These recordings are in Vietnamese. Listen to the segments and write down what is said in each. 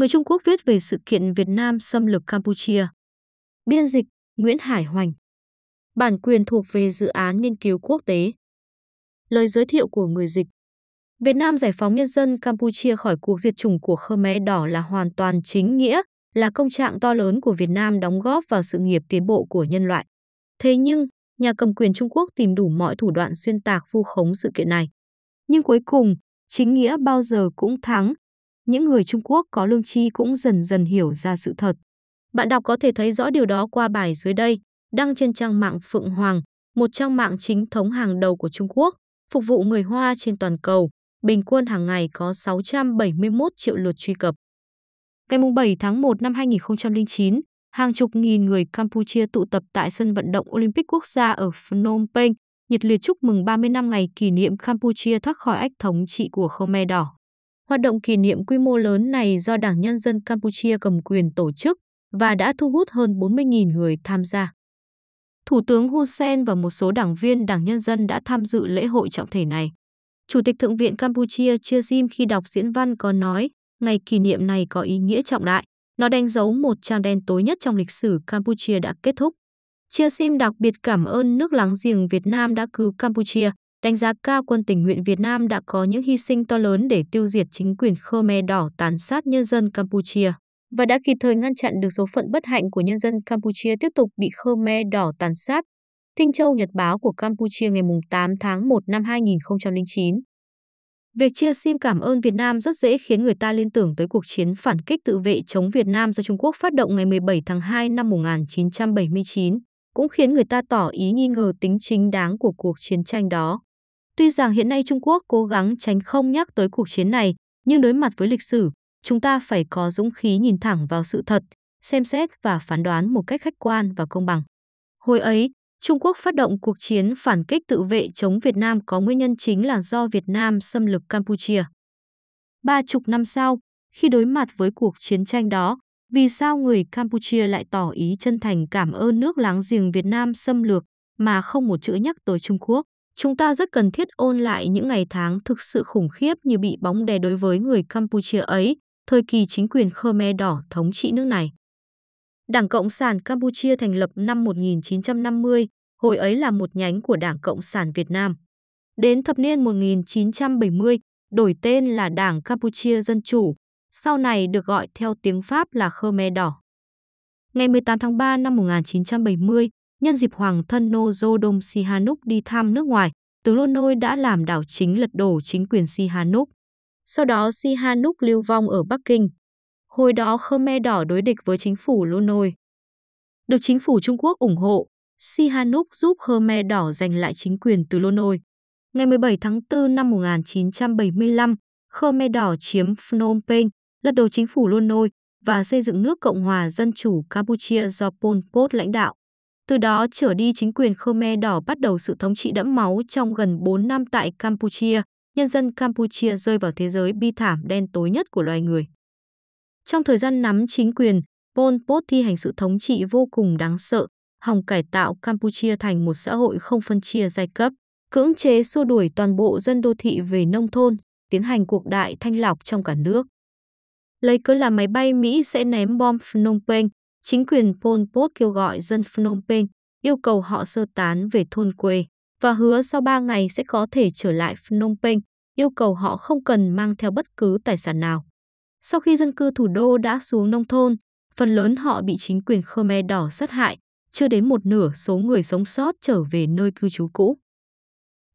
Người Trung Quốc viết về sự kiện Việt Nam xâm lược Campuchia. Biên dịch Nguyễn Hải Hoành. Bản quyền thuộc về dự án nghiên cứu quốc tế. Lời giới thiệu của người dịch. Việt Nam giải phóng nhân dân Campuchia khỏi cuộc diệt chủng của Khmer Đỏ là hoàn toàn chính nghĩa, là công trạng to lớn của Việt Nam đóng góp vào sự nghiệp tiến bộ của nhân loại. Thế nhưng, nhà cầm quyền Trung Quốc tìm đủ mọi thủ đoạn xuyên tạc vu khống sự kiện này. Nhưng cuối cùng, chính nghĩa bao giờ cũng thắng. Những người Trung Quốc có lương tri cũng dần dần hiểu ra sự thật. Bạn đọc có thể thấy rõ điều đó qua bài dưới đây, đăng trên trang mạng Phượng Hoàng, một trang mạng chính thống hàng đầu của Trung Quốc, phục vụ người Hoa trên toàn cầu, bình quân hàng ngày có 671 triệu lượt truy cập. Ngày 7 tháng 1 năm 2009, hàng chục nghìn người Campuchia tụ tập tại sân vận động Olympic quốc gia ở Phnom Penh, nhiệt liệt chúc mừng 30 năm ngày kỷ niệm Campuchia thoát khỏi ách thống trị của Khmer Đỏ. Hoạt động kỷ niệm quy mô lớn này do Đảng Nhân dân Campuchia cầm quyền tổ chức và đã thu hút hơn 40.000 người tham gia. Thủ tướng Hun Sen và một số đảng viên Đảng Nhân dân đã tham dự lễ hội trọng thể này. Chủ tịch Thượng viện Campuchia Chia Sim khi đọc diễn văn có nói, ngày kỷ niệm này có ý nghĩa trọng đại. Nó đánh dấu một trang đen tối nhất trong lịch sử Campuchia đã kết thúc. Chia Sim đặc biệt cảm ơn nước láng giềng Việt Nam đã cứu Campuchia, đánh giá cao quân tình nguyện Việt Nam đã có những hy sinh to lớn để tiêu diệt chính quyền Khmer Đỏ tàn sát nhân dân Campuchia và đã kịp thời ngăn chặn được số phận bất hạnh của nhân dân Campuchia tiếp tục bị Khmer Đỏ tàn sát. Tinh Châu Nhật báo của Campuchia ngày 8 tháng 1 năm 2009. Việc chia sim cảm ơn Việt Nam rất dễ khiến người ta liên tưởng tới cuộc chiến phản kích tự vệ chống Việt Nam do Trung Quốc phát động ngày 17 tháng 2 năm 1979, cũng khiến người ta tỏ ý nghi ngờ tính chính đáng của cuộc chiến tranh đó. Tuy rằng hiện nay Trung Quốc cố gắng tránh không nhắc tới cuộc chiến này, nhưng đối mặt với lịch sử, chúng ta phải có dũng khí nhìn thẳng vào sự thật, xem xét và phán đoán một cách khách quan và công bằng. Hồi ấy, Trung Quốc phát động cuộc chiến phản kích tự vệ chống Việt Nam có nguyên nhân chính là do Việt Nam xâm lược Campuchia. Ba chục năm sau, khi đối mặt với cuộc chiến tranh đó, vì sao người Campuchia lại tỏ ý chân thành cảm ơn nước láng giềng Việt Nam xâm lược mà không một chữ nhắc tới Trung Quốc? Chúng ta rất cần thiết ôn lại những ngày tháng thực sự khủng khiếp như bị bóng đè đối với người Campuchia ấy, thời kỳ chính quyền Khmer Đỏ thống trị nước này. Đảng Cộng sản Campuchia thành lập năm 1950, hồi ấy là một nhánh của Đảng Cộng sản Việt Nam. Đến thập niên 1970, đổi tên là Đảng Campuchia Dân Chủ, sau này được gọi theo tiếng Pháp là Khmer Đỏ. Ngày 18 tháng 3 năm 1970, nhân dịp Hoàng thân Nozodom Sihanouk đi thăm nước ngoài, tướng Lô Nôi đã làm đảo chính lật đổ chính quyền Sihanouk. Sau đó Sihanouk lưu vong ở Bắc Kinh. Hồi đó Khmer Đỏ đối địch với chính phủ Lô Nôi. Được chính phủ Trung Quốc ủng hộ, Sihanouk giúp Khmer Đỏ giành lại chính quyền từ Lô Nôi. Ngày 17 tháng 4 năm 1975, Khmer Đỏ chiếm Phnom Penh, lật đổ chính phủ Lô Nôi và xây dựng nước Cộng hòa Dân chủ Campuchia do Pol Pot lãnh đạo. Từ đó trở đi chính quyền Khmer Đỏ bắt đầu sự thống trị đẫm máu trong gần 4 năm tại Campuchia, nhân dân Campuchia rơi vào thế giới bi thảm đen tối nhất của loài người. Trong thời gian nắm chính quyền, Pol Pot thi hành sự thống trị vô cùng đáng sợ, hòng cải tạo Campuchia thành một xã hội không phân chia giai cấp, cưỡng chế xua đuổi toàn bộ dân đô thị về nông thôn, tiến hành cuộc đại thanh lọc trong cả nước. Lấy cớ là máy bay Mỹ sẽ ném bom Phnom Penh, chính quyền Pol Pot kêu gọi dân Phnom Penh, yêu cầu họ sơ tán về thôn quê và hứa sau 3 ngày sẽ có thể trở lại Phnom Penh, yêu cầu họ không cần mang theo bất cứ tài sản nào. Sau khi dân cư thủ đô đã xuống nông thôn, phần lớn họ bị chính quyền Khmer Đỏ sát hại, chưa đến một nửa số người sống sót trở về nơi cư trú cũ.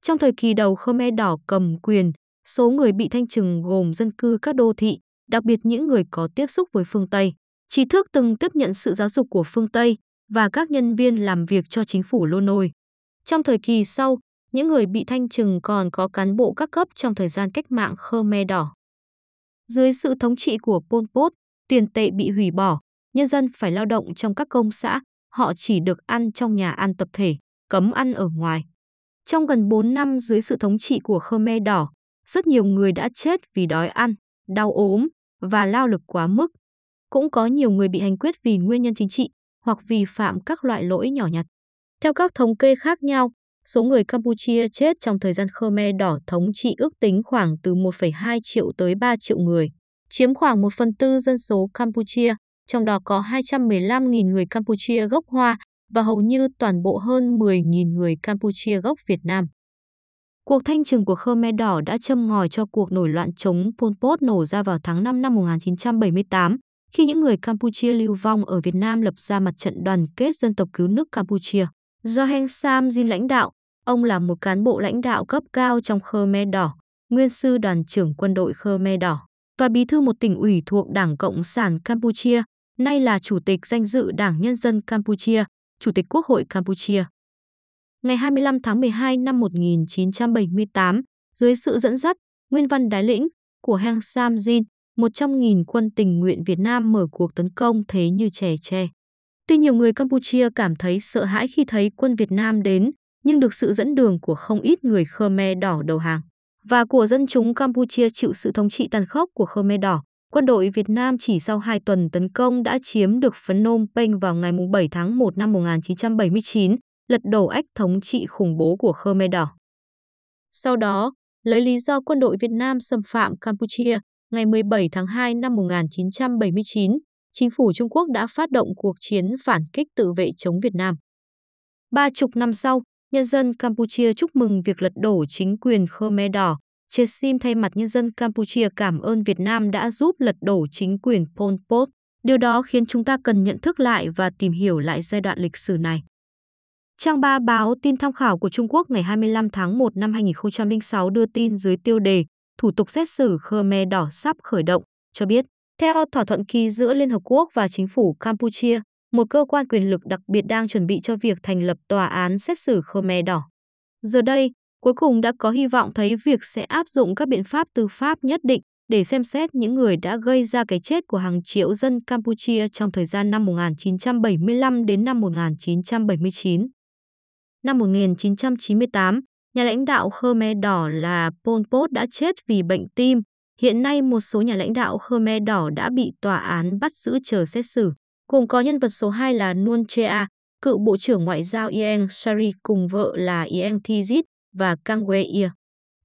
Trong thời kỳ đầu Khmer Đỏ cầm quyền, số người bị thanh trừng gồm dân cư các đô thị, đặc biệt những người có tiếp xúc với phương Tây, trí thức từng tiếp nhận sự giáo dục của phương Tây và các nhân viên làm việc cho chính phủ Lô Nôi. Trong thời kỳ sau, những người bị thanh trừng còn có cán bộ các cấp trong thời gian cách mạng Khmer Đỏ. Dưới sự thống trị của Pol Pot, tiền tệ bị hủy bỏ, nhân dân phải lao động trong các công xã, họ chỉ được ăn trong nhà ăn tập thể, cấm ăn ở ngoài. Trong gần 4 năm dưới sự thống trị của Khmer Đỏ, rất nhiều người đã chết vì đói ăn, đau ốm và lao lực quá mức. Cũng có nhiều người bị hành quyết vì nguyên nhân chính trị hoặc vì phạm các loại lỗi nhỏ nhặt. Theo các thống kê khác nhau, số người Campuchia chết trong thời gian Khmer Đỏ thống trị ước tính khoảng từ 1,2 triệu tới 3 triệu người. chiếm khoảng 1 phần tư dân số Campuchia, trong đó có 215.000 người Campuchia gốc Hoa và hầu như toàn bộ hơn 10.000 người Campuchia gốc Việt Nam. Cuộc thanh trừng của Khmer Đỏ đã châm ngòi cho cuộc nổi loạn chống Pol Pot nổ ra vào tháng 5 năm 1978, khi những người Campuchia lưu vong ở Việt Nam lập ra mặt trận đoàn kết dân tộc cứu nước Campuchia. Do Heng Sam Jin lãnh đạo, ông là một cán bộ lãnh đạo cấp cao trong Khmer Đỏ, nguyên sư đoàn trưởng quân đội Khmer Đỏ và bí thư một tỉnh ủy thuộc Đảng Cộng sản Campuchia, nay là Chủ tịch danh dự Đảng Nhân dân Campuchia, Chủ tịch Quốc hội Campuchia. Ngày 25 tháng 12 năm 1978, dưới sự dẫn dắt, Nguyên văn Đái Lĩnh của Heng Sam Jin, một trong nghìn quân tình nguyện Việt Nam mở cuộc tấn công thế như trẻ tre. Tuy nhiều người Campuchia cảm thấy sợ hãi khi thấy quân Việt Nam đến, nhưng được sự dẫn đường của không ít người Khmer đỏ đầu hàng và của dân chúng Campuchia chịu sự thống trị tàn khốc của Khmer đỏ, quân đội Việt Nam chỉ sau 2 tuần tấn công đã chiếm được Phnom Penh vào ngày 7 tháng 1 năm 1979, lật đổ ách thống trị khủng bố của Khmer Đỏ. Sau đó, lấy lý do quân đội Việt Nam xâm phạm Campuchia, ngày 17 tháng 2 năm 1979, chính phủ Trung Quốc đã phát động cuộc chiến phản kích tự vệ chống Việt Nam. Ba chục năm sau, nhân dân Campuchia chúc mừng việc lật đổ chính quyền Khmer Đỏ. Chesim thay mặt nhân dân Campuchia cảm ơn Việt Nam đã giúp lật đổ chính quyền Pol Pot. Điều đó khiến chúng ta cần nhận thức lại và tìm hiểu lại giai đoạn lịch sử này. Trang 3 báo tin tham khảo của Trung Quốc ngày 25 tháng 1 năm 2006 đưa tin dưới tiêu đề Thủ tục xét xử Khmer Đỏ sắp khởi động, cho biết, theo thỏa thuận ký giữa Liên Hợp Quốc và chính phủ Campuchia, một cơ quan quyền lực đặc biệt đang chuẩn bị cho việc thành lập tòa án xét xử Khmer Đỏ. Giờ đây, cuối cùng đã có hy vọng thấy việc sẽ áp dụng các biện pháp tư pháp nhất định để xem xét những người đã gây ra cái chết của hàng triệu dân Campuchia trong thời gian năm 1975 đến năm 1979. Năm 1998, nhà lãnh đạo Khmer Đỏ là Pol Pot đã chết vì bệnh tim. Hiện nay một số nhà lãnh đạo Khmer Đỏ đã bị tòa án bắt giữ chờ xét xử. Cùng có nhân vật số 2 là Nuon Chea, cựu Bộ trưởng Ngoại giao Ieng Sari cùng vợ là Ieng Thizit và Kang Wei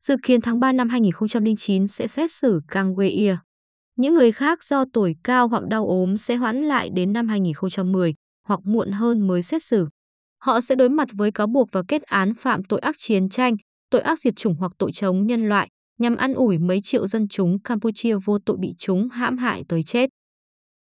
Dự kiến tháng 3 năm 2009 sẽ xét xử Kang Wei Những người khác do tuổi cao hoặc đau ốm sẽ hoãn lại đến năm 2010 hoặc muộn hơn mới xét xử họ sẽ đối mặt với cáo buộc và kết án phạm tội ác chiến tranh, tội ác diệt chủng hoặc tội chống nhân loại, nhằm ăn ủi mấy triệu dân chúng Campuchia vô tội bị chúng hãm hại tới chết.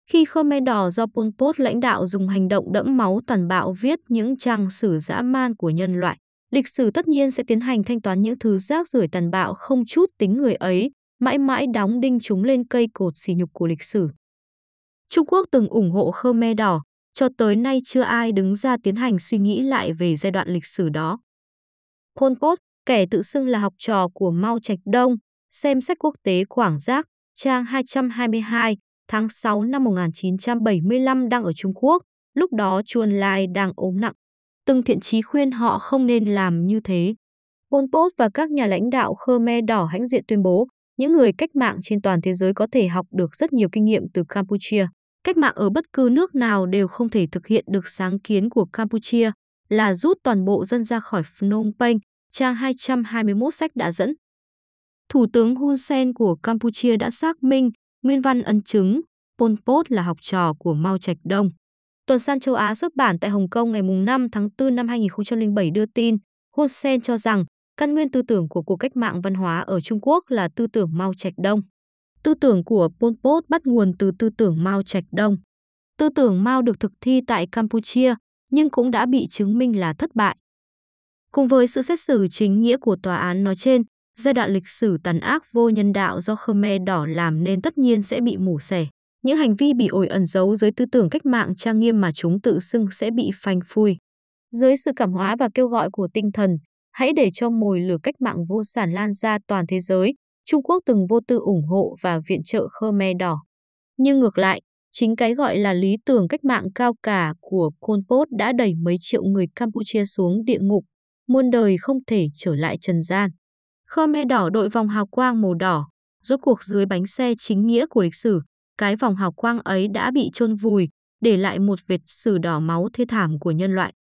Khi Khmer Đỏ do Pol Pot lãnh đạo dùng hành động đẫm máu tàn bạo viết những trang sử dã man của nhân loại, lịch sử tất nhiên sẽ tiến hành thanh toán những thứ rác rưởi tàn bạo không chút tính người ấy, mãi mãi đóng đinh chúng lên cây cột xỉ nhục của lịch sử. Trung Quốc từng ủng hộ Khmer Đỏ, cho tới nay chưa ai đứng ra tiến hành suy nghĩ lại về giai đoạn lịch sử đó. Pol Pot, kẻ tự xưng là học trò của Mao Trạch Đông, xem sách quốc tế Quảng Giác, trang 222, tháng 6 năm 1975 đang ở Trung Quốc, lúc đó Chuan Lai đang ốm nặng. Từng thiện chí khuyên họ không nên làm như thế. Pol Pot và các nhà lãnh đạo Khmer Đỏ hãnh diện tuyên bố, những người cách mạng trên toàn thế giới có thể học được rất nhiều kinh nghiệm từ Campuchia. Cách mạng ở bất cứ nước nào đều không thể thực hiện được sáng kiến của Campuchia là rút toàn bộ dân ra khỏi Phnom Penh, trang 221 sách đã dẫn. Thủ tướng Hun Sen của Campuchia đã xác minh, nguyên văn ấn chứng, Pol Pot là học trò của Mao Trạch Đông. Tuần san châu Á xuất bản tại Hồng Kông ngày 5 tháng 4 năm 2007 đưa tin, Hun Sen cho rằng căn nguyên tư tưởng của cuộc cách mạng văn hóa ở Trung Quốc là tư tưởng Mao Trạch Đông. Tư tưởng của Pol Pot bắt nguồn từ tư tưởng Mao Trạch Đông. Tư tưởng Mao được thực thi tại Campuchia, nhưng cũng đã bị chứng minh là thất bại. Cùng với sự xét xử chính nghĩa của tòa án nói trên, giai đoạn lịch sử tàn ác vô nhân đạo do Khmer Đỏ làm nên tất nhiên sẽ bị mù xẻ. Những hành vi bị ổi ẩn giấu dưới tư tưởng cách mạng trang nghiêm mà chúng tự xưng sẽ bị phanh phui. Dưới sự cảm hóa và kêu gọi của tinh thần, hãy để cho mồi lửa cách mạng vô sản lan ra toàn thế giới, Trung Quốc từng vô tư ủng hộ và viện trợ Khmer Đỏ. Nhưng ngược lại, chính cái gọi là lý tưởng cách mạng cao cả của Pol Pot đã đẩy mấy triệu người Campuchia xuống địa ngục, muôn đời không thể trở lại trần gian. Khmer Đỏ đội vòng hào quang màu đỏ, rốt cuộc dưới bánh xe chính nghĩa của lịch sử, cái vòng hào quang ấy đã bị chôn vùi, để lại một vệt sử đỏ máu thê thảm của nhân loại.